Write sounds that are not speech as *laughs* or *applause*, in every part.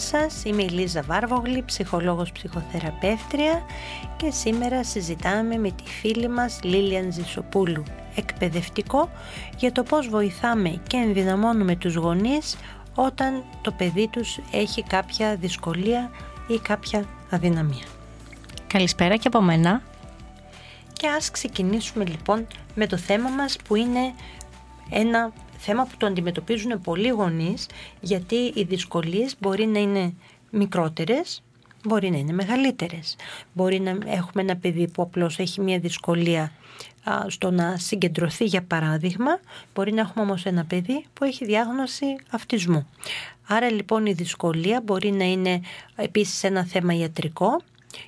Σας, είμαι η Λίζα Βάρβογλη, ψυχολόγος ψυχοθεραπεύτρια και σήμερα συζητάμε με τη φίλη μας Λίλιαν Ζησοπούλου, εκπαιδευτικό, για το πώς βοηθάμε και ενδυναμώνουμε τους γονείς όταν το παιδί τους έχει κάποια δυσκολία ή κάποια αδυναμία. Καλησπέρα και από μένα. Και ας ξεκινήσουμε λοιπόν με το θέμα μας που είναι ένα θέμα που το αντιμετωπίζουν πολλοί γονείς γιατί οι δυσκολίες μπορεί να είναι μικρότερες, μπορεί να είναι μεγαλύτερες. Μπορεί να έχουμε ένα παιδί που απλώς έχει μια δυσκολία στο να συγκεντρωθεί για παράδειγμα, μπορεί να έχουμε όμως ένα παιδί που έχει διάγνωση αυτισμού. Άρα λοιπόν η δυσκολία μπορεί να είναι επίσης ένα θέμα ιατρικό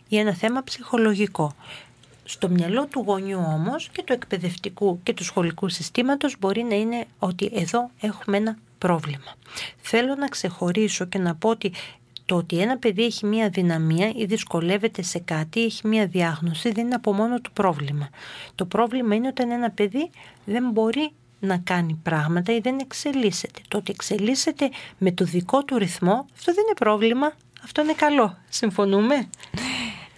ή ένα θέμα ψυχολογικό. Στο μυαλό του γονιού όμως και του εκπαιδευτικού και του σχολικού συστήματος μπορεί να είναι ότι εδώ έχουμε ένα πρόβλημα. Θέλω να ξεχωρίσω και να πω ότι το ότι ένα παιδί έχει μία δυναμία ή δυσκολεύεται σε κάτι ή έχει μία διάγνωση δεν είναι από μόνο του πρόβλημα. Το πρόβλημα είναι όταν ένα παιδί δεν μπορεί να κάνει πράγματα ή δεν εξελίσσεται. Το ότι εξελίσσεται με το δικό του ρυθμό, αυτό δεν είναι πρόβλημα, αυτό είναι καλό. Συμφωνούμε;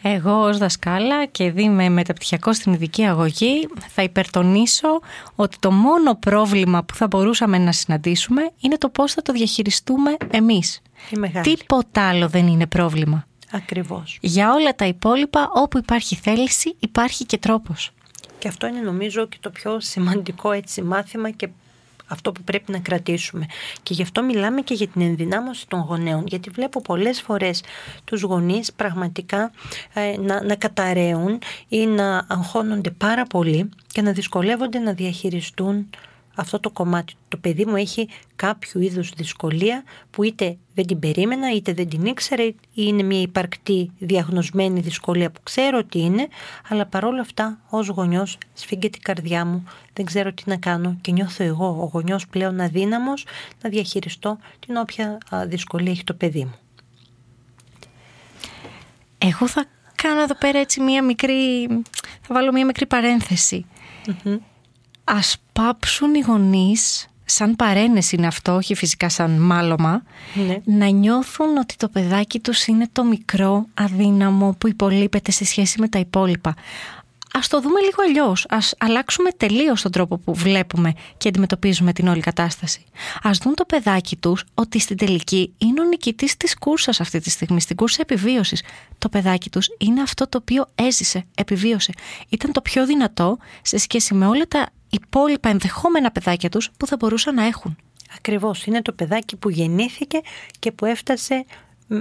Εγώ ως δασκάλα και δι με μεταπτυχιακό στην ειδική αγωγή θα υπερτονίσω ότι το μόνο πρόβλημα που θα μπορούσαμε να συναντήσουμε είναι το πώς θα το διαχειριστούμε εμείς. Τίποτα άλλο δεν είναι πρόβλημα. Ακριβώς. Για όλα τα υπόλοιπα όπου υπάρχει θέληση υπάρχει και τρόπος. Και αυτό είναι νομίζω και το πιο σημαντικό έτσι μάθημα και αυτό που πρέπει να κρατήσουμε. Και γι' αυτό μιλάμε και για την ενδυνάμωση των γονέων, γιατί βλέπω πολλές φορές τους γονείς πραγματικά ε, να, να καταραίουν ή να αγχώνονται πάρα πολύ και να δυσκολεύονται να διαχειριστούν αυτό το κομμάτι. Το παιδί μου έχει κάποιο είδους δυσκολία που είτε δεν την περίμενα, είτε δεν την ήξερα ή είναι μια υπαρκτή διαγνωσμένη δυσκολία που ξέρω ότι είναι, αλλά παρόλα αυτά ως γονιός σφίγγεται η καρδιά μου, δεν ξέρω τι να κάνω και νιώθω εγώ ο γονιός πλέον αδύναμος να διαχειριστώ την όποια δυσκολία έχει το παιδί μου. Εγώ θα κάνω εδώ πέρα έτσι μια μικρή, θα βάλω μια μικρή ας πάψουν οι γονείς σαν παρένεση είναι αυτό, όχι φυσικά σαν μάλωμα, ναι. να νιώθουν ότι το παιδάκι τους είναι το μικρό αδύναμο που υπολείπεται σε σχέση με τα υπόλοιπα. Α το δούμε λίγο αλλιώς. Α αλλάξουμε τελείως τον τρόπο που βλέπουμε και αντιμετωπίζουμε την όλη κατάσταση. Α δουν το παιδάκι τους ότι στην τελική είναι ο νικητής της κούρσας αυτή τη στιγμή, στην κούρσα επιβίωσης. Το παιδάκι τους είναι αυτό το οποίο έζησε, επιβίωσε. Ήταν το πιο δυνατό σε σχέση με όλα τα υπόλοιπα ενδεχόμενα παιδάκια τους που θα μπορούσαν να έχουν. Ακριβώς, είναι το παιδάκι που γεννήθηκε και που έφτασε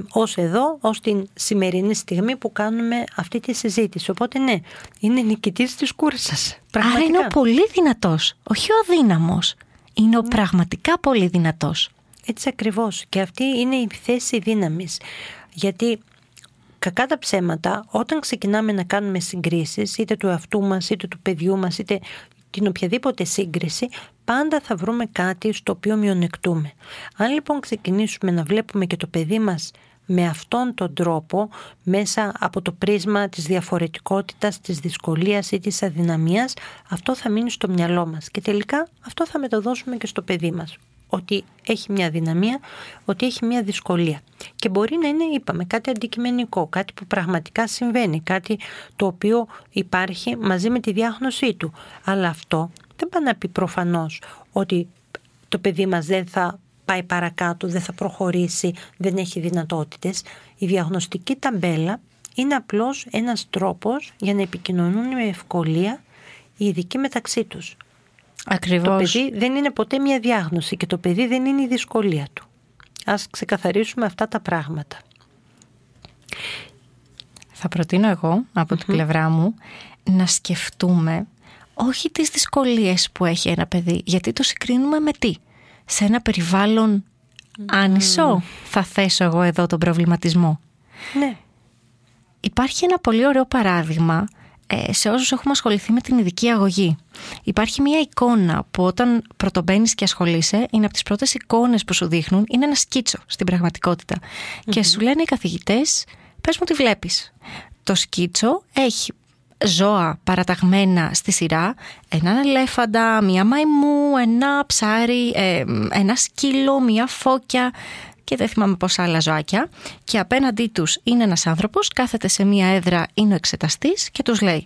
ως εδώ, ως την σημερινή στιγμή που κάνουμε αυτή τη συζήτηση. Οπότε ναι, είναι νικητής της κούρσας. Άρα είναι ο πολύ δυνατός, όχι ο αδύναμος. Είναι ο ναι. πραγματικά πολύ δυνατός. Έτσι ακριβώς. Και αυτή είναι η θέση δύναμης. Γιατί κακά τα ψέματα, όταν ξεκινάμε να κάνουμε συγκρίσεις, είτε του εαυτού μας, είτε του παιδιού μας, είτε την οποιαδήποτε σύγκριση, πάντα θα βρούμε κάτι στο οποίο μειονεκτούμε. Αν λοιπόν ξεκινήσουμε να βλέπουμε και το παιδί μας με αυτόν τον τρόπο, μέσα από το πρίσμα της διαφορετικότητας, της δυσκολίας ή της αδυναμίας, αυτό θα μείνει στο μυαλό μας και τελικά αυτό θα μεταδώσουμε και στο παιδί μας ότι έχει μια δυναμία, ότι έχει μια δυσκολία. Και μπορεί να είναι, είπαμε, κάτι αντικειμενικό, κάτι που πραγματικά συμβαίνει, κάτι το οποίο υπάρχει μαζί με τη διάγνωσή του. Αλλά αυτό δεν πάει να πει προφανώς ότι το παιδί μας δεν θα πάει παρακάτω, δεν θα προχωρήσει, δεν έχει δυνατότητες. Η διαγνωστική ταμπέλα είναι απλώς ένας τρόπος για να επικοινωνούν με ευκολία οι ειδικοί μεταξύ τους. Ακριβώς. Το παιδί δεν είναι ποτέ μια διάγνωση και το παιδί δεν είναι η δυσκολία του. Ας ξεκαθαρίσουμε αυτά τα πράγματα. Θα προτείνω εγώ από την πλευρά μου να σκεφτούμε όχι τις δυσκολίες που έχει ένα παιδί, γιατί το συγκρίνουμε με τι; σε ένα περιβάλλον άνισο, θα θέσω εγώ εδώ τον προβληματισμό. Ναι. Υπάρχει ένα πολύ ωραίο παράδειγμα ε, σε όσους έχουμε ασχοληθεί με την ειδική αγωγή. Υπάρχει μια εικόνα που όταν πρωτομπαίνεις και ασχολείσαι, είναι από τις πρώτες εικόνες που σου δείχνουν, είναι ένα σκίτσο στην πραγματικοτητα Και σου λένε οι καθηγητές, πες μου τι βλέπεις. Το σκίτσο έχει ζώα παραταγμένα στη σειρά, έναν ελέφαντα, μία μαϊμού, ένα ψάρι, ε, ένα σκύλο, μία φώκια και δεν θυμάμαι πόσα άλλα ζωάκια και απέναντί τους είναι ένας άνθρωπος, κάθεται σε μία έδρα, είναι ο εξεταστής και τους λέει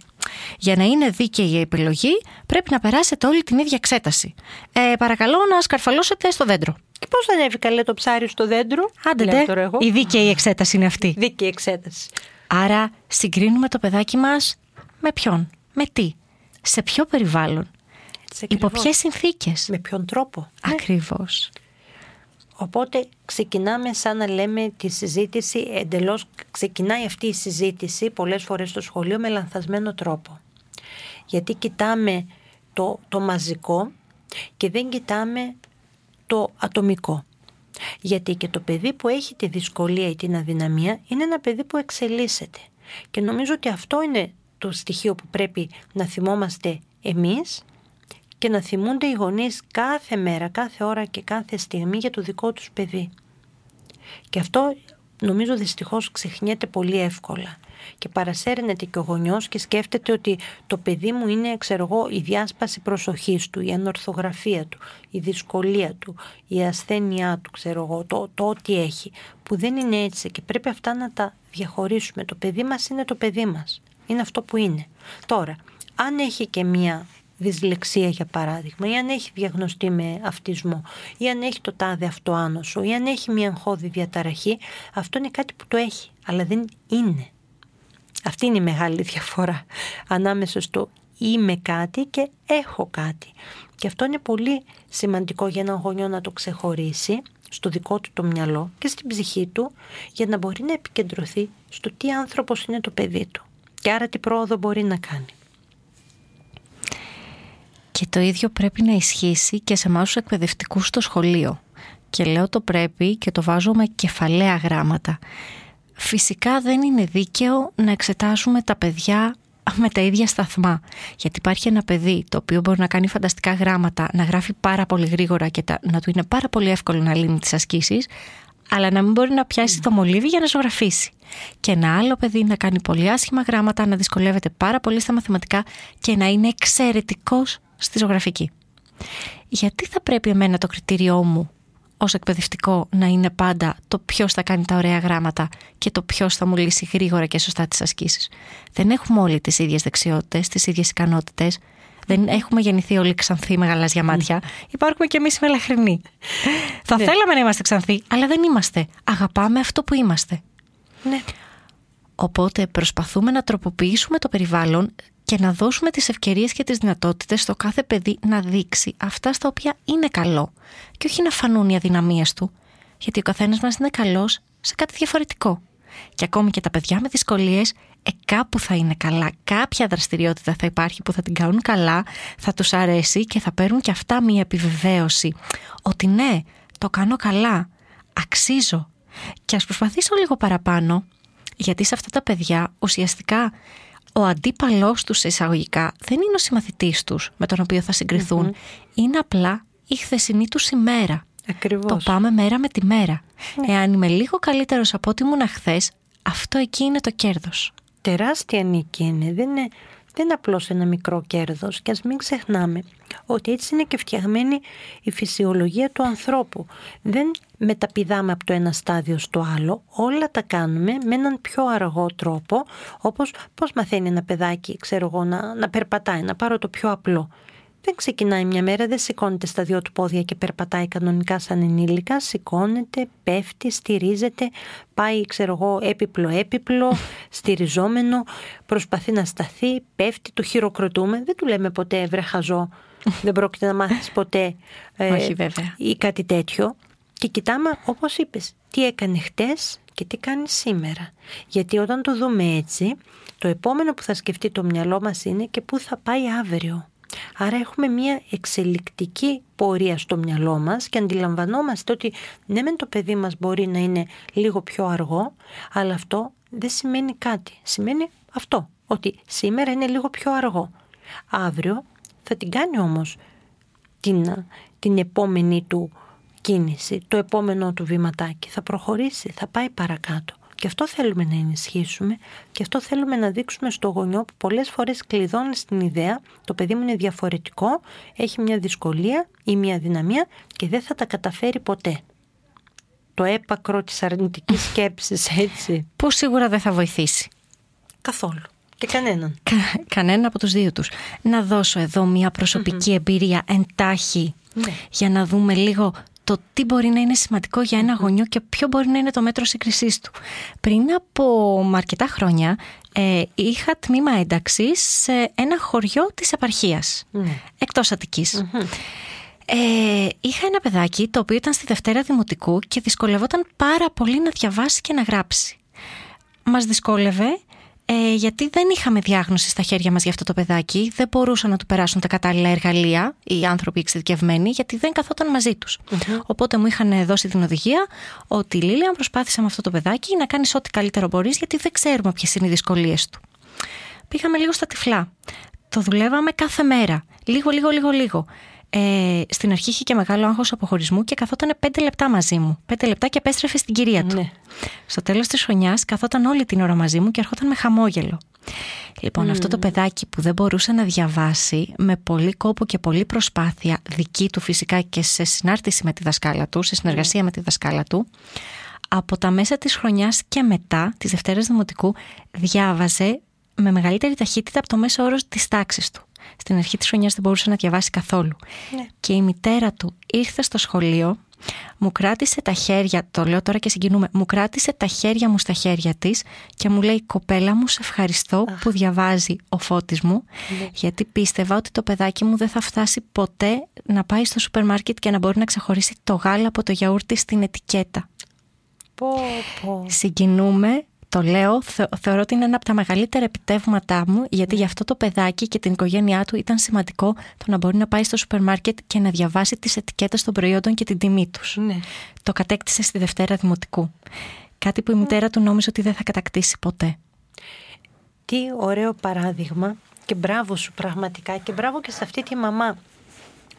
για να είναι δίκαιη η επιλογή πρέπει να περάσετε όλη την ίδια εξέταση. Ε, παρακαλώ να σκαρφαλώσετε στο δέντρο. Και πώς ανέβει καλέ το ψάρι στο δέντρο; Άντε, η δίκαιη εξέταση είναι αυτή. Δίκαιη εξέταση. Άρα συγκρίνουμε το παιδάκι μας με ποιον, με τι, σε ποιο περιβάλλον, υπό ποιες συνθήκες. Με ποιον τρόπο. Ακριβώς. Οπότε ξεκινάμε σαν να λέμε τη συζήτηση εντελώς, ξεκινάει αυτή η συζήτηση πολλές φορές στο σχολείο με λανθασμένο τρόπο. Γιατί κοιτάμε το, το μαζικό και δεν κοιτάμε το ατομικό. Γιατί και το παιδί που έχει τη δυσκολία ή την αδυναμία είναι ένα παιδί που εξελίσσεται. Και νομίζω ότι αυτό είναι το στοιχείο που πρέπει να θυμόμαστε εμείς και να θυμούνται οι γονείς κάθε μέρα, κάθε ώρα και κάθε στιγμή για το δικό τους παιδί. Και αυτό νομίζω δυστυχώς ξεχνιέται πολύ εύκολα και παρασέρνεται και ο γονιός και σκέφτεται ότι το παιδί μου είναι ξέρω εγώ, η διάσπαση προσοχής του, η ανορθογραφία του, η δυσκολία του, η ασθένειά του, ξέρω εγώ, το, το ό,τι έχει, που δεν είναι έτσι και πρέπει αυτά να τα διαχωρίσουμε. Το παιδί μας είναι το παιδί μας. Είναι αυτό που είναι. Τώρα, αν έχει και μία δυσλεξία για παράδειγμα ή αν έχει διαγνωστεί με αυτισμό ή αν έχει το τάδε αυτοάνωσο ή αν έχει μια αγχώδη διαταραχή αυτό είναι κάτι που το έχει αλλά δεν είναι. Αυτή είναι η μεγάλη διαφορά ανάμεσα στο είμαι κάτι και έχω κάτι. Και αυτό είναι πολύ σημαντικό για έναν γονιό να το ξεχωρίσει στο δικό του το μυαλό και στην ψυχή του για να μπορεί να επικεντρωθεί στο τι άνθρωπος είναι το παιδί του. Και άρα τι πρόοδο μπορεί να κάνει. Και το ίδιο πρέπει να ισχύσει και σε εμάς τους εκπαιδευτικούς στο σχολείο. Και λέω το πρέπει και το βάζω με κεφαλαία γράμματα. Φυσικά δεν είναι δίκαιο να εξετάσουμε τα παιδιά με τα ίδια σταθμά. Γιατί υπάρχει ένα παιδί το οποίο μπορεί να κάνει φανταστικά γράμματα, να γράφει πάρα πολύ γρήγορα και να του είναι πάρα πολύ εύκολο να λύνει τις ασκήσεις, αλλά να μην μπορεί να πιάσει το μολύβι για να ζωγραφίσει. Και ένα άλλο παιδί να κάνει πολύ άσχημα γράμματα, να δυσκολεύεται πάρα πολύ στα μαθηματικά και να είναι εξαιρετικός στη ζωγραφική. Γιατί θα πρέπει εμένα το κριτήριό μου ως εκπαιδευτικό να είναι πάντα το ποιος θα κάνει τα ωραία γράμματα και το ποιος θα μου λύσει γρήγορα και σωστά τις ασκήσεις. Δεν έχουμε όλοι τις ίδιες δεξιότητες, τις ίδιες ικανότητες. Δεν έχουμε γεννηθεί όλοι ξανθοί με γαλάζια μάτια. Υπάρχουμε κι εμείς μελαχρινοί. Θα ναι. θέλαμε να είμαστε ξανθοί, αλλά δεν είμαστε. Αγαπάμε αυτό που είμαστε. Ναι. Οπότε προσπαθούμε να τροποποιήσουμε το περιβάλλον και να δώσουμε τις ευκαιρίες και τις δυνατότητες στο κάθε παιδί να δείξει αυτά στα οποία είναι καλό και όχι να φανούν οι αδυναμίες του, γιατί ο καθένας μας είναι καλός σε κάτι διαφορετικό. Και ακόμη και τα παιδιά με δυσκολίες ε, κάπου θα είναι καλά. Κάποια δραστηριότητα θα υπάρχει που θα την κάνουν καλά, θα τους αρέσει και θα παίρνουν και αυτά μία επιβεβαίωση. Ότι ναι, το κάνω καλά, αξίζω. Και ας προσπαθήσω λίγο παραπάνω, γιατί σε αυτά τα παιδιά ουσιαστικά ο αντίπαλός τους εισαγωγικά δεν είναι ο συμμαθητής τους με τον οποίο θα συγκριθουν Είναι απλά η χθεσινή τους ημέρα. Ακριβώς. Το πάμε μέρα με τη μέρα. Ναι. Εάν είμαι λίγο καλύτερος από ό,τι ήμουν χθες, αυτό εκεί είναι το κέρδος τεράστια νίκη είναι. Δεν είναι, δεν είναι απλώς ένα μικρό κέρδος και ας μην ξεχνάμε ότι έτσι είναι και φτιαγμένη η φυσιολογία του ανθρώπου. Δεν μεταπηδάμε από το ένα στάδιο στο άλλο, όλα τα κάνουμε με έναν πιο αργό τρόπο, όπως πώς μαθαίνει ένα παιδάκι, ξέρω εγώ, να, να περπατάει, να πάρω το πιο απλό. Δεν ξεκινάει μια μέρα, δεν σηκώνεται στα δυο του πόδια και περπατάει κανονικά σαν ενήλικα. Σηκώνεται, πέφτει, στηρίζεται, πάει, ξέρω εγώ, έπιπλο-έπιπλο, *laughs* στηριζόμενο, προσπαθεί να σταθεί, πέφτει, το χειροκροτούμε. Δεν του λέμε ποτέ βρεχαζό, δεν πρόκειται να μάθεις ποτέ *laughs* ε, Όχι, βέβαια. ή κάτι τέτοιο. Και κοιτάμε, όπως είπες, τι έκανε χτες και τι κάνει σήμερα. Γιατί όταν το δούμε έτσι, το επόμενο που θα σκεφτεί το μυαλό μας είναι και πού θα πάει αύριο. Άρα έχουμε μια εξελικτική πορεία στο μυαλό μας και αντιλαμβανόμαστε ότι ναι μεν το παιδί μας μπορεί να είναι λίγο πιο αργό, αλλά αυτό δεν σημαίνει κάτι. Σημαίνει αυτό, ότι σήμερα είναι λίγο πιο αργό. Αύριο θα την κάνει όμως την, την επόμενη του κίνηση, το επόμενο του βηματάκι. Θα προχωρήσει, θα πάει παρακάτω. Και αυτό θέλουμε να ενισχύσουμε και αυτό θέλουμε να δείξουμε στο γονιό που πολλές φορές κλειδώνει στην ιδέα το παιδί μου είναι διαφορετικό, έχει μια δυσκολία ή μια δυναμία και δεν θα τα καταφέρει ποτέ. Το έπακρο της αρνητικής *laughs* σκέψης έτσι. Που σίγουρα δεν θα βοηθήσει. Καθόλου. Και κανέναν. κανένα από τους δύο τους. Να δώσω εδώ μια προσωπική εμπειρία εντάχει ναι. για να δούμε λίγο το τι μπορεί να είναι σημαντικό για ένα γονιό και ποιο μπορεί να είναι το μέτρο σύγκρισής του. Πριν από αρκετά χρόνια ε, είχα τμήμα ένταξη σε ένα χωριό της επαρχίας, ναι. εκτός Ε, είχα ένα παιδάκι το οποίο ήταν στη Δευτέρα Δημοτικού και δυσκολευόταν πάρα πολύ να διαβάσει και να γράψει. Μας δυσκόλευε ε, γιατί δεν είχαμε διάγνωση στα χέρια μας για αυτό το παιδάκι, δεν μπορούσαν να του περάσουν τα κατάλληλα εργαλεία οι άνθρωποι εξειδικευμένοι, γιατί δεν καθόταν μαζί τους. Οπότε μου είχαν δώσει την οδηγία ότι Λίλια προσπάθησε με αυτό το παιδάκι να κάνεις ό,τι καλύτερο μπορείς, γιατί δεν ξέρουμε ποιες είναι οι δυσκολίες του. Πήγαμε λίγο στα τυφλά. Το δουλεύαμε κάθε μέρα. Λίγο, λίγο, λίγο, λίγο. Ε, στην αρχή είχε και μεγάλο άγχος αποχωρισμού και καθόταν πέντε λεπτά μαζί μου. Πέντε λεπτά και επέστρεφε στην κυρία του. Ναι. Στο τέλος της χρονιάς καθόταν όλη την ώρα μαζί μου και ερχόταν με χαμόγελο. Λοιπόν, αυτό το παιδάκι που δεν μπορούσε να διαβάσει με πολύ κόπο και πολύ προσπάθεια, δική του φυσικά και σε συνάρτηση με τη δασκάλα του, σε συνεργασία με τη δασκάλα του, από τα μέσα της χρονιάς και μετά, της Δευτέρας Δημοτικού, διάβαζε με μεγαλύτερη ταχύτητα από το μέσο όρος της τάξης του στην αρχή της χρονιάς δεν μπορούσε να διαβάσει καθόλου. Ναι. Και η μητέρα του ήρθε στο σχολείο, μου κράτησε τα χέρια, το λέω τώρα και συγκινούμε, μου κράτησε τα χέρια μου στα χέρια της και μου λέει κοπέλα μου σε ευχαριστώ που διαβάζει ο φώτης μου ναι. γιατί πίστευα ότι το παιδάκι μου δεν θα φτάσει ποτέ να πάει στο σούπερ μάρκετ και να μπορεί να ξεχωρίσει το γάλα από το γιαούρτι στην ετικέτα. Πω, πω. Συγκινούμε το λέω, θεωρώ ότι είναι ένα από τα μεγαλύτερα επιτεύγματά μου, γιατί για αυτό το παιδάκι και την οικογένειά του ήταν σημαντικό το να μπορεί να πάει στο σούπερ μάρκετ και να διαβάσει τις ετικέτες των προϊόντων και την τιμή τους. Ναι. Το κατέκτησε στη Δευτέρα Δημοτικού. Κάτι που η μητέρα του νόμιζε ότι δεν θα κατακτήσει ποτέ. Τι ωραίο παράδειγμα και μπράβο σου πραγματικά και μπράβο και σε αυτή τη μαμά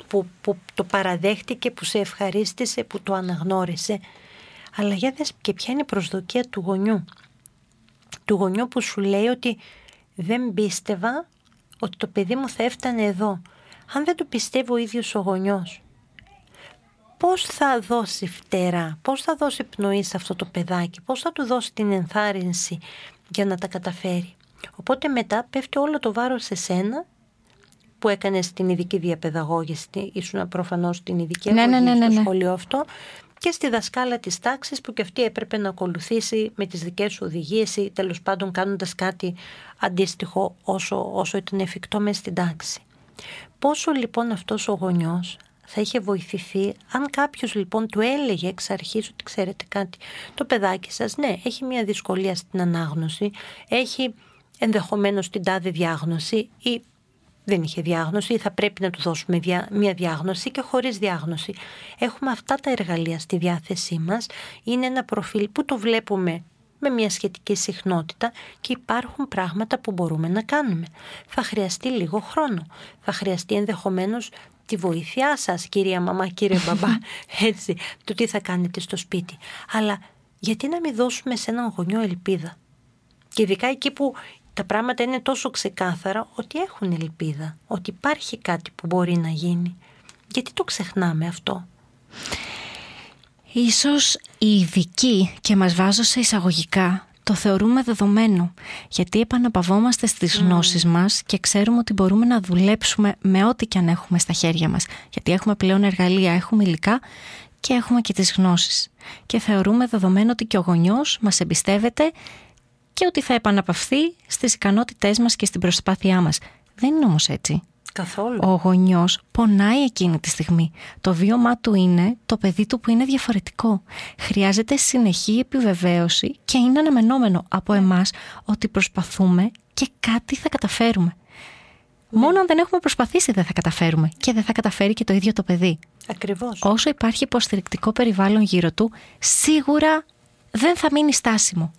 που, που το παραδέχτηκε, που σε ευχαρίστησε, που το αναγνώρισε. Αλλά για δες και ποια είναι η προσδοκία του γονιού του γονιού που σου λέει ότι δεν πίστευα ότι το παιδί μου θα έφτανε εδώ. Αν δεν το πιστεύει ο ίδιος ο γονιός, πώς θα δώσει φτερά, πώς θα δώσει πνοή σε αυτό το παιδάκι, πώς θα του δώσει την ενθάρρυνση για να τα καταφέρει. Οπότε μετά πέφτει όλο το βάρος σε σένα που έκανες την ειδική διαπαιδαγώγηση, ήσουν προφανώς στην ειδική ναι, ναι, ναι, ναι, στο ναι. σχολείο αυτό και στη δασκάλα της τάξης που και αυτή έπρεπε να ακολουθήσει με τις δικές σου οδηγίες ή τέλος πάντων κάνοντας κάτι αντίστοιχο όσο, όσο ήταν εφικτό μέσα στην τάξη. Πόσο λοιπόν αυτός ο γονιός θα είχε βοηθηθεί αν κάποιος λοιπόν του έλεγε εξ αρχής ότι ξέρετε κάτι, το παιδάκι σας ναι έχει μια δυσκολία στην ανάγνωση, έχει ενδεχομένως την τάδε διάγνωση ή δεν είχε διάγνωση ή θα πρέπει να του δώσουμε μια διάγνωση και χωρίς διάγνωση. Έχουμε αυτά τα εργαλεία στη διάθεσή μας. Είναι ένα προφίλ που το βλέπουμε με μια σχετική συχνότητα και υπάρχουν πράγματα που μπορούμε να κάνουμε. Θα χρειαστεί λίγο χρόνο. Θα χρειαστεί ενδεχομένως τη βοήθειά σας, κυρία μαμά, κύριε μπαμπά, *laughs* έτσι, το τι θα κάνετε στο σπίτι. Αλλά γιατί να μην δώσουμε σε έναν γονιό ελπίδα; Και ειδικά εκεί που τα πράγματα είναι τόσο ξεκάθαρα ότι έχουν ελπίδα, ότι υπάρχει κάτι που μπορεί να γίνει. Γιατί το ξεχνάμε αυτό; Ίσως οι ειδικοί και μας βάζω σε εισαγωγικά το θεωρούμε δεδομένο γιατί επαναπαυόμαστε στις mm. γνώσεις μας και ξέρουμε ότι μπορούμε να δουλέψουμε με ό,τι και αν έχουμε στα χέρια μας γιατί έχουμε πλέον εργαλεία, έχουμε υλικά και έχουμε και τις γνώσεις και θεωρούμε δεδομένο ότι και ο γονιός μας εμπιστεύεται και ότι θα επαναπαυθεί στις ικανότητές μας και στην προσπάθειά μας. Δεν είναι όμως έτσι. Καθόλου. Ο γονιός πονάει εκείνη τη στιγμή. Το βίωμά του είναι το παιδί του που είναι διαφορετικό. Χρειάζεται συνεχή επιβεβαίωση και είναι αναμενόμενο από εμάς ότι προσπαθούμε και κάτι θα καταφέρουμε. Μόνο αν δεν έχουμε προσπαθήσει δεν θα καταφέρουμε και δεν θα καταφέρει και το ίδιο το παιδί. Ακριβώς. Όσο υπάρχει υποστηρικτικό περιβάλλον γύρω του, σίγουρα δεν θα μείνει στάσιμο.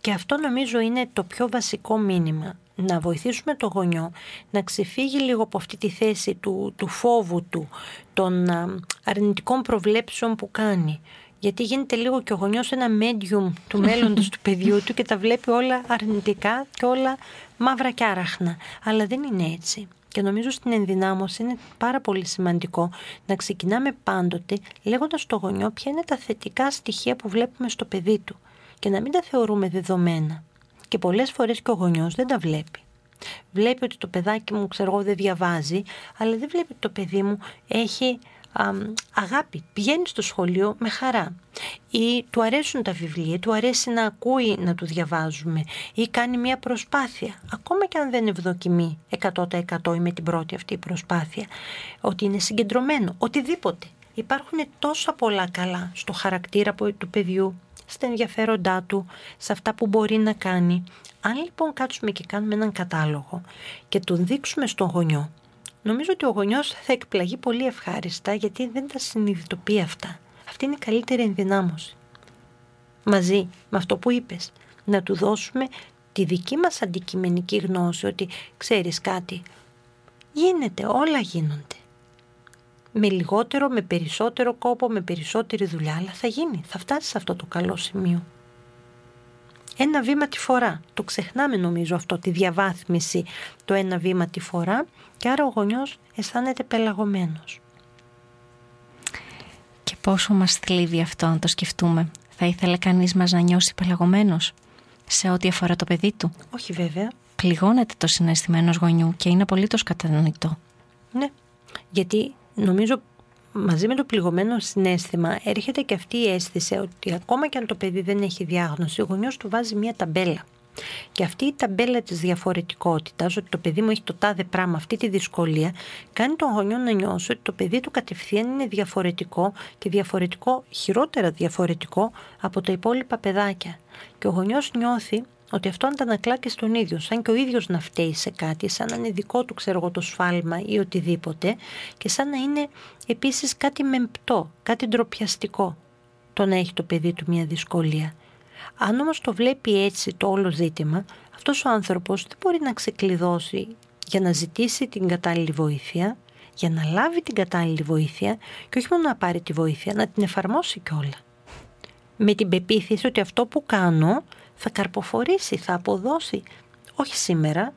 Και αυτό νομίζω είναι το πιο βασικό μήνυμα. Να βοηθήσουμε το γονιό να ξεφύγει λίγο από αυτή τη θέση του, του φόβου του, των αρνητικών προβλέψεων που κάνει. Γιατί γίνεται λίγο και ο γονιός ένα medium του *laughs* μέλλοντος του παιδιού του και τα βλέπει όλα αρνητικά και όλα μαύρα και άραχνα. Αλλά δεν είναι έτσι. Και νομίζω στην ενδυνάμωση είναι πάρα πολύ σημαντικό να ξεκινάμε πάντοτε λέγοντας στο γονιό ποια είναι τα θετικά στοιχεία που βλέπουμε στο παιδί του και να μην τα θεωρούμε δεδομένα. Και πολλές φορές και ο γονιός δεν τα βλέπει. Βλέπει ότι το παιδάκι μου, ξέρω εγώ, δεν διαβάζει, αλλά δεν βλέπει ότι το παιδί μου έχει αγάπη. Πηγαίνει στο σχολείο με χαρά. Ή του αρέσουν τα βιβλία, του αρέσει να ακούει να του διαβάζουμε ή κάνει μια προσπάθεια. Ακόμα και αν δεν ευδοκιμεί 100% ή με την πρώτη αυτή προσπάθεια. Ότι είναι συγκεντρωμένο. Οτιδήποτε. Υπάρχουν τόσα πολλά καλά στο χαρακτήρα του παιδιού, στα ενδιαφέροντά του, σε αυτά που μπορεί να κάνει. Αν λοιπόν κάτσουμε και κάνουμε έναν κατάλογο και τον δείξουμε στον γονιό Νομίζω ότι ο γονιός θα εκπλαγεί πολύ ευχάριστα γιατί δεν τα συνειδητοποιεί αυτά. Αυτή είναι η καλύτερη ενδυνάμωση. Μαζί με αυτό που είπες, να του δώσουμε τη δική μας αντικειμενική γνώση ότι ξέρεις κάτι, γίνεται, όλα γίνονται. Με λιγότερο, με περισσότερο κόπο, με περισσότερη δουλειά, αλλά θα γίνει, θα φτάσει σε αυτό το καλό σημείο ένα βήμα τη φορά. Το ξεχνάμε νομίζω αυτό, τη διαβάθμιση το ένα βήμα τη φορά και άρα ο γονιός αισθάνεται πελαγωμένος. Και πόσο μας θλίβει αυτό να το σκεφτούμε. Θα ήθελε κανείς μας να νιώσει πελαγωμένος σε ό,τι αφορά το παιδί του; Όχι βέβαια. Πληγώνεται το συναισθημα ενός γονιού και είναι απολύτως κατανοητό. Ναι, γιατί νομίζω μαζί με το πληγωμένο συνέστημα έρχεται και αυτή η αίσθηση ότι ακόμα και αν το παιδί δεν έχει διάγνωση, ο γονιός του βάζει μια ταμπέλα. Και αυτή η ταμπέλα της διαφορετικότητας, ότι το παιδί μου έχει το τάδε πράγμα, αυτή τη δυσκολία, κάνει τον γονιό να νιώσει ότι το παιδί του κατευθείαν είναι διαφορετικό και διαφορετικό, χειρότερα διαφορετικό από τα υπόλοιπα παιδάκια. Και ο γονιός νιώθει ότι αυτό αντανακλά και στον ίδιο, σαν και ο ίδιος να φταίει σε κάτι, σαν να είναι δικό του ξέρω εγώ το σφάλμα ή οτιδήποτε και σαν να είναι επίσης κάτι μεμπτό, κάτι ντροπιαστικό το να έχει το παιδί του μια δυσκολία. Αν όμως το βλέπει έτσι το όλο ζήτημα, αυτός ο άνθρωπος δεν μπορεί να ξεκλειδώσει για να ζητήσει την κατάλληλη βοήθεια, για να λάβει την κατάλληλη βοήθεια και όχι μόνο να πάρει τη βοήθεια, να την εφαρμόσει κιόλα. Με την πεποίθηση ότι αυτό που κάνω θα καρποφορήσει, θα αποδώσει. Όχι σήμερα,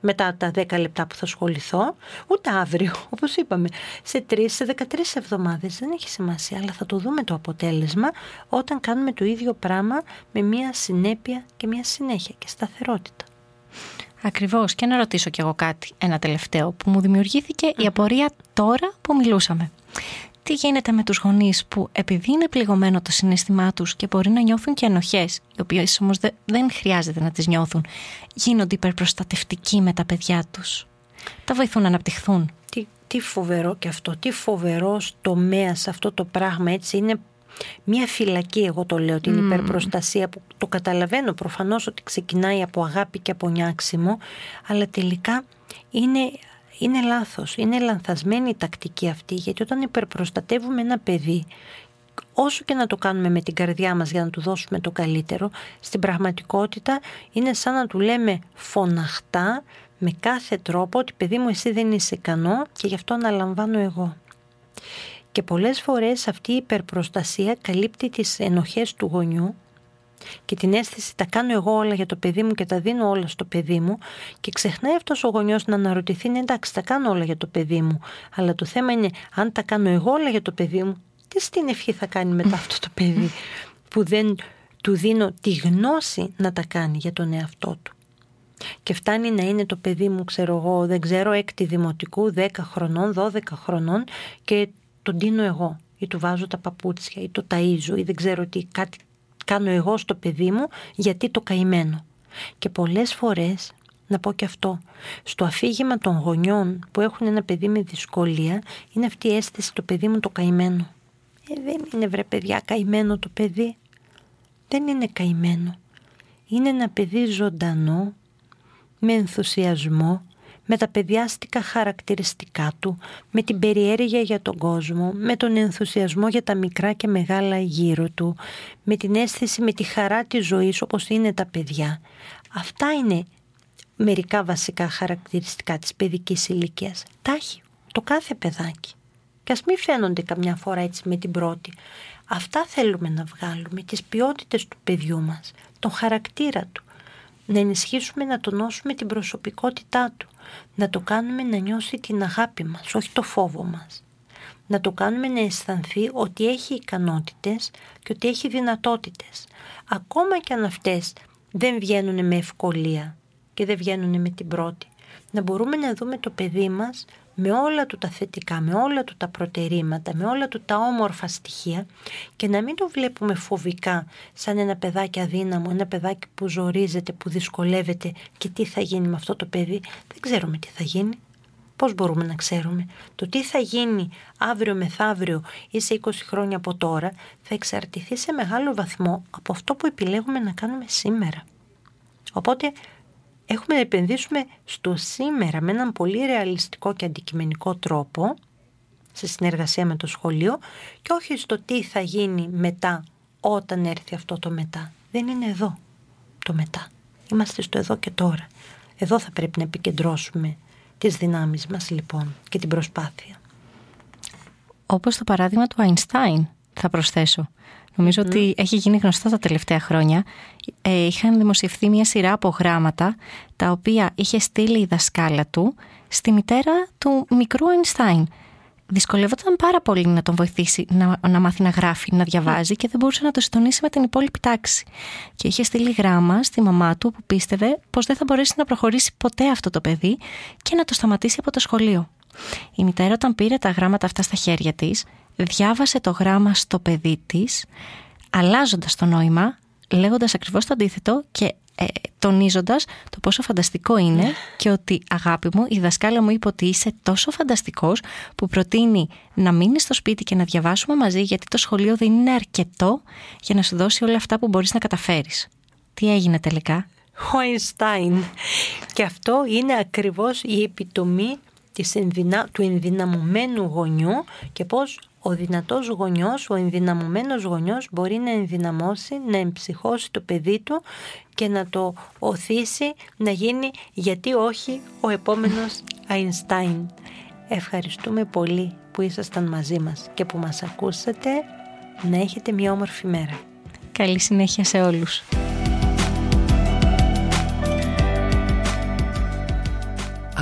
μετά τα 10 λεπτά που θα ασχοληθώ, ούτε αύριο, *laughs* όπως είπαμε, σε 3, σε 13 εβδομάδες, δεν έχει σημασία, αλλά θα το δούμε το αποτέλεσμα όταν κάνουμε το ίδιο πράγμα με μια συνέπεια και μια συνέχεια και σταθερότητα. Ακριβώς και να ρωτήσω κι εγώ κάτι, ένα τελευταίο που μου δημιουργήθηκε η απορία τώρα που μιλούσαμε τι γίνεται με τους γονείς που επειδή είναι πληγωμένο το συναίσθημά τους και μπορεί να νιώθουν και ενοχές, οι οποίες όμως δεν χρειάζεται να τις νιώθουν, γίνονται υπερπροστατευτικοί με τα παιδιά τους; Τα βοηθούν να αναπτυχθούν; Τι, τι φοβερό και αυτό, τι φοβερό τομέα αυτό το πράγμα έτσι είναι μια φυλακή εγώ το λέω την mm. υπερπροστασία που το καταλαβαίνω προφανώς ότι ξεκινάει από αγάπη και από νιάξιμο αλλά τελικά είναι είναι λάθος, είναι λανθασμένη η τακτική αυτή γιατί όταν υπερπροστατεύουμε ένα παιδί όσο και να το κάνουμε με την καρδιά μας για να του δώσουμε το καλύτερο στην πραγματικότητα είναι σαν να του λέμε φωναχτά με κάθε τρόπο ότι παιδί μου εσύ δεν είσαι ικανό και γι' αυτό αναλαμβάνω εγώ. Και πολλές φορές αυτή η υπερπροστασία καλύπτει τις ενοχές του γονιού και την αίσθηση τα κάνω εγώ όλα για το παιδί μου και τα δίνω όλα στο παιδί μου και ξεχνάει αυτός ο γονιός να αναρωτηθεί ναι εντάξει τα κάνω όλα για το παιδί μου αλλά το θέμα είναι αν τα κάνω εγώ όλα για το παιδί μου τι στην ευχή θα κάνει μετά αυτό το παιδί που δεν του δίνω τη γνώση να τα κάνει για τον εαυτό του. Και φτάνει να είναι το παιδί μου, ξέρω εγώ, δεν ξέρω, έκτη δημοτικού, 10 χρονών, 12 χρονών και τον δίνω εγώ ή του βάζω τα παπούτσια ή το ταΐζω ή δεν ξέρω τι, κάτι κάνω εγώ στο παιδί μου γιατί το καημένο. Και πολλές φορές, να πω και αυτό, στο αφήγημα των γονιών που έχουν ένα παιδί με δυσκολία είναι αυτή η αίσθηση το παιδί μου το καημένο. Ε, δεν είναι βρε παιδιά καημένο το παιδί. Δεν είναι καημένο. Είναι ένα παιδί ζωντανό, με ενθουσιασμό, με τα παιδιάστικα χαρακτηριστικά του, με την περιέργεια για τον κόσμο, με τον ενθουσιασμό για τα μικρά και μεγάλα γύρω του, με την αίσθηση, με τη χαρά της ζωής όπως είναι τα παιδιά. Αυτά είναι μερικά βασικά χαρακτηριστικά της παιδικής ηλικίας. Τα έχει το κάθε παιδάκι. Και ας μην φαίνονται καμιά φορά έτσι με την πρώτη. Αυτά θέλουμε να βγάλουμε, τις ποιότητες του παιδιού μας, τον χαρακτήρα του. Να ενισχύσουμε να τονώσουμε την προσωπικότητά του. Να το κάνουμε να νιώσει την αγάπη μας, όχι το φόβο μας. Να το κάνουμε να αισθανθεί ότι έχει ικανότητες και ότι έχει δυνατότητες. Ακόμα και αν αυτές δεν βγαίνουν με ευκολία και δεν βγαίνουν με την πρώτη. Να μπορούμε να δούμε το παιδί μας με όλα του τα θετικά, με όλα του τα προτερήματα, με όλα του τα όμορφα στοιχεία και να μην το βλέπουμε φοβικά σαν ένα παιδάκι αδύναμο, ένα παιδάκι που ζορίζεται, που δυσκολεύεται και τι θα γίνει με αυτό το παιδί. Δεν ξέρουμε τι θα γίνει. Πώς μπορούμε να ξέρουμε. Το τι θα γίνει αύριο μεθαύριο ή σε 20 χρόνια από τώρα θα εξαρτηθεί σε μεγάλο βαθμό από αυτό που επιλέγουμε να κάνουμε σήμερα. Οπότε έχουμε να επενδύσουμε στο σήμερα με έναν πολύ ρεαλιστικό και αντικειμενικό τρόπο σε συνεργασία με το σχολείο και όχι στο τι θα γίνει μετά όταν έρθει αυτό το μετά. Δεν είναι εδώ το μετά. Είμαστε στο εδώ και τώρα. Εδώ θα πρέπει να επικεντρώσουμε τις δυνάμεις μας λοιπόν και την προσπάθεια. Όπως το παράδειγμα του Αϊνστάιν θα προσθέσω. Νομίζω ότι έχει γίνει γνωστό τα τελευταία χρόνια. Ε, είχαν δημοσιευθεί μια σειρά από γράμματα τα οποία είχε στείλει η δασκάλα του στη μητέρα του μικρού Αϊνστάιν. Δυσκολεύονταν πάρα πολύ να τον βοηθήσει να, να μάθει να γράφει, να διαβάζει και δεν μπορούσε να το συντονίσει με την υπόλοιπη τάξη. Και είχε στείλει γράμμα στη μαμά του που πίστευε πως δεν θα μπορέσει να προχωρήσει ποτέ αυτό το παιδί και να το σταματήσει από το σχολείο. Η μητέρα όταν πήρε τα γράμματα αυτά στα χέρια της διάβασε το γράμμα στο παιδί της, αλλάζοντας το νόημα, λέγοντας ακριβώς το αντίθετο και ε, τονίζοντας το πόσο φανταστικό είναι και ότι αγάπη μου η δασκάλα μου είπε ότι είσαι τόσο φανταστικός που προτείνει να μείνει στο σπίτι και να διαβάσουμε μαζί γιατί το σχολείο δεν είναι αρκετό για να σου δώσει όλα αυτά που μπορείς να καταφέρεις. Τι έγινε τελικά; Ο Αϊνστάιν. Και αυτό είναι ακριβώς η επιτομή της του ενδυναμωμένου γονιού και πώς ο δυνατός γονιός, ο ενδυναμωμένος γονιός μπορεί να ενδυναμώσει, να εμψυχώσει το παιδί του και να το οθήσει να γίνει γιατί όχι ο επόμενος Αϊνστάιν. Ευχαριστούμε πολύ που ήσασταν μαζί μας και που μας ακούσατε. Να έχετε μια όμορφη μέρα. Καλή συνέχεια σε όλους.